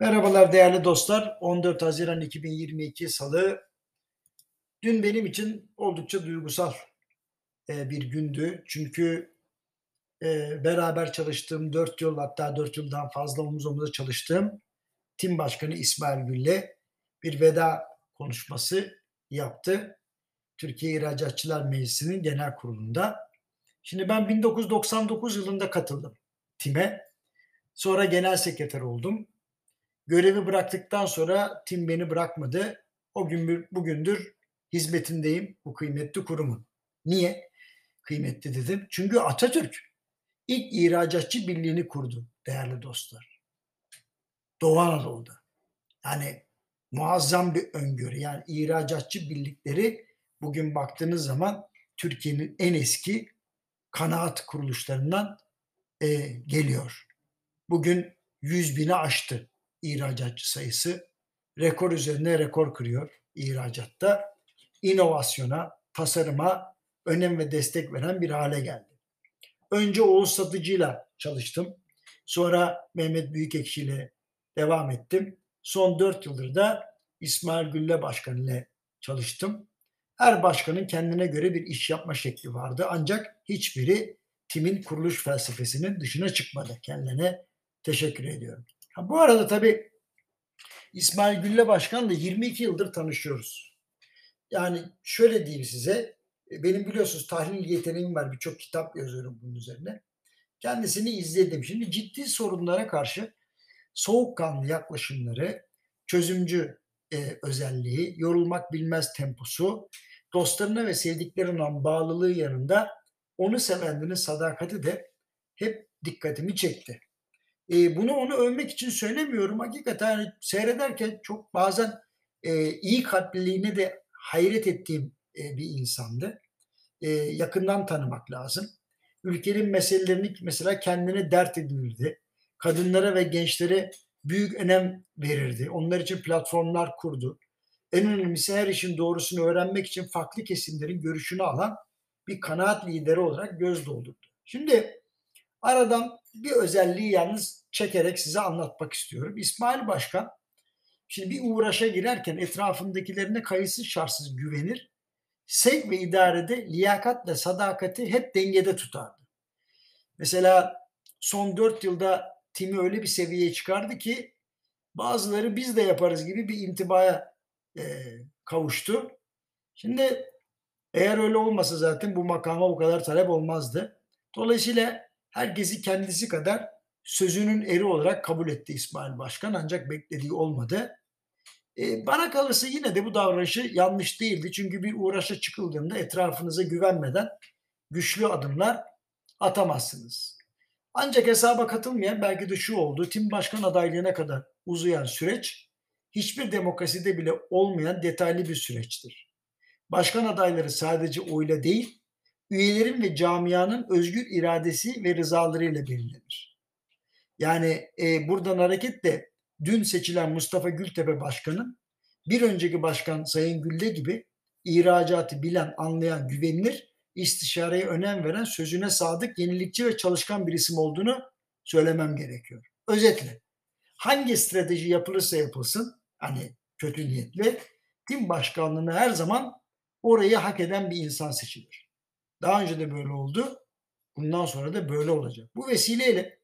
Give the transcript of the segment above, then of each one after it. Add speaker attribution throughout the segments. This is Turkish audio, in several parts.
Speaker 1: Merhabalar değerli dostlar. 14 Haziran 2022 Salı. Dün benim için oldukça duygusal e, bir gündü. Çünkü e, beraber çalıştığım 4 yıl hatta 4 yıldan fazla omuz omuza çalıştığım tim başkanı İsmail Gül'le bir veda konuşması yaptı. Türkiye İhracatçılar Meclisi'nin genel kurulunda. Şimdi ben 1999 yılında katıldım TİM'e. Sonra genel sekreter oldum. Görevi bıraktıktan sonra tim beni bırakmadı. O gün bugündür hizmetindeyim bu kıymetli kurumun. Niye? Kıymetli dedim. Çünkü Atatürk ilk ihracatçı birliğini kurdu değerli dostlar. Doğu Anadolu'da. Yani muazzam bir öngörü. Yani ihracatçı birlikleri bugün baktığınız zaman Türkiye'nin en eski kanaat kuruluşlarından e, geliyor. Bugün 100 bini aştı ihracatçı sayısı. Rekor üzerine rekor kırıyor ihracatta. İnovasyona, tasarıma önem ve destek veren bir hale geldi. Önce Oğuz Satıcı'yla çalıştım. Sonra Mehmet Büyükekşi ile devam ettim. Son dört yıldır da İsmail Gülle Başkan ile çalıştım. Her başkanın kendine göre bir iş yapma şekli vardı. Ancak hiçbiri timin kuruluş felsefesinin dışına çıkmadı. Kendine teşekkür ediyorum. Ha, bu arada tabii İsmail Gülle Başkan'la 22 yıldır tanışıyoruz. Yani şöyle diyeyim size, e, benim biliyorsunuz tahlil yeteneğim var, birçok kitap yazıyorum bunun üzerine. Kendisini izledim. Şimdi ciddi sorunlara karşı soğukkanlı yaklaşımları, çözümcü e, özelliği, yorulmak bilmez temposu, dostlarına ve sevdiklerine olan bağlılığı yanında onu sevenlerin sadakati de hep dikkatimi çekti. E, bunu onu övmek için söylemiyorum. Hakikaten yani seyrederken çok bazen e, iyi kalpliliğine de hayret ettiğim e, bir insandı. E, yakından tanımak lazım. Ülkenin meselelerini mesela kendine dert edilirdi. Kadınlara ve gençlere büyük önem verirdi. Onlar için platformlar kurdu. En önemlisi her işin doğrusunu öğrenmek için farklı kesimlerin görüşünü alan bir kanaat lideri olarak göz doldurdu. Şimdi aradan bir özelliği yalnız çekerek size anlatmak istiyorum. İsmail Başkan şimdi bir uğraşa girerken etrafındakilerine kayıtsız şartsız güvenir. Sevk ve idarede liyakat sadakati hep dengede tutardı. Mesela son dört yılda timi öyle bir seviyeye çıkardı ki bazıları biz de yaparız gibi bir intibaya e, kavuştu. Şimdi eğer öyle olmasa zaten bu makama bu kadar talep olmazdı. Dolayısıyla herkesi kendisi kadar sözünün eri olarak kabul etti İsmail Başkan ancak beklediği olmadı. E, bana kalırsa yine de bu davranışı yanlış değildi. Çünkü bir uğraşa çıkıldığında etrafınıza güvenmeden güçlü adımlar atamazsınız. Ancak hesaba katılmayan belki de şu oldu. Tim başkan adaylığına kadar uzayan süreç hiçbir demokraside bile olmayan detaylı bir süreçtir. Başkan adayları sadece oyla değil, üyelerin ve camianın özgür iradesi ve rızalarıyla belirlenir. Yani e, buradan hareketle dün seçilen Mustafa Gültepe Başkan'ın bir önceki başkan Sayın Gülle gibi ihracatı bilen, anlayan, güvenilir, istişareye önem veren, sözüne sadık, yenilikçi ve çalışkan bir isim olduğunu söylemem gerekiyor. Özetle hangi strateji yapılırsa yapılsın, hani kötü niyetli, tim başkanlığına her zaman orayı hak eden bir insan seçilir. Daha önce de böyle oldu. Bundan sonra da böyle olacak. Bu vesileyle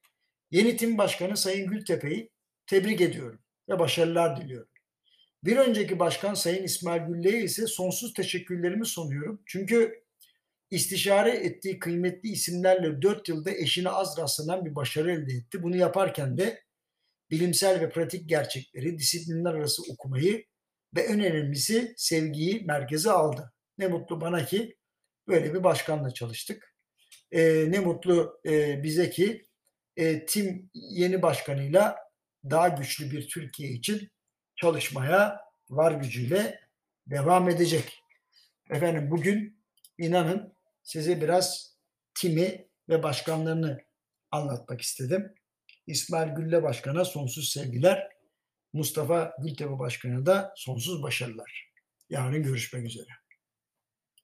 Speaker 1: Yeni tim başkanı Sayın Gültepe'yi tebrik ediyorum ve başarılar diliyorum. Bir önceki başkan Sayın İsmail Gülle'ye ise sonsuz teşekkürlerimi sunuyorum. Çünkü istişare ettiği kıymetli isimlerle 4 yılda eşine az rastlanan bir başarı elde etti. Bunu yaparken de bilimsel ve pratik gerçekleri, disiplinler arası okumayı ve en önemlisi sevgiyi merkeze aldı. Ne mutlu bana ki böyle bir başkanla çalıştık. Ee, ne mutlu e, bize ki e, tim yeni başkanıyla daha güçlü bir Türkiye için çalışmaya var gücüyle devam edecek. Efendim bugün inanın size biraz timi ve başkanlarını anlatmak istedim. İsmail Gülle Başkan'a sonsuz sevgiler. Mustafa Gültepe Başkan'a da sonsuz başarılar. Yarın görüşmek üzere.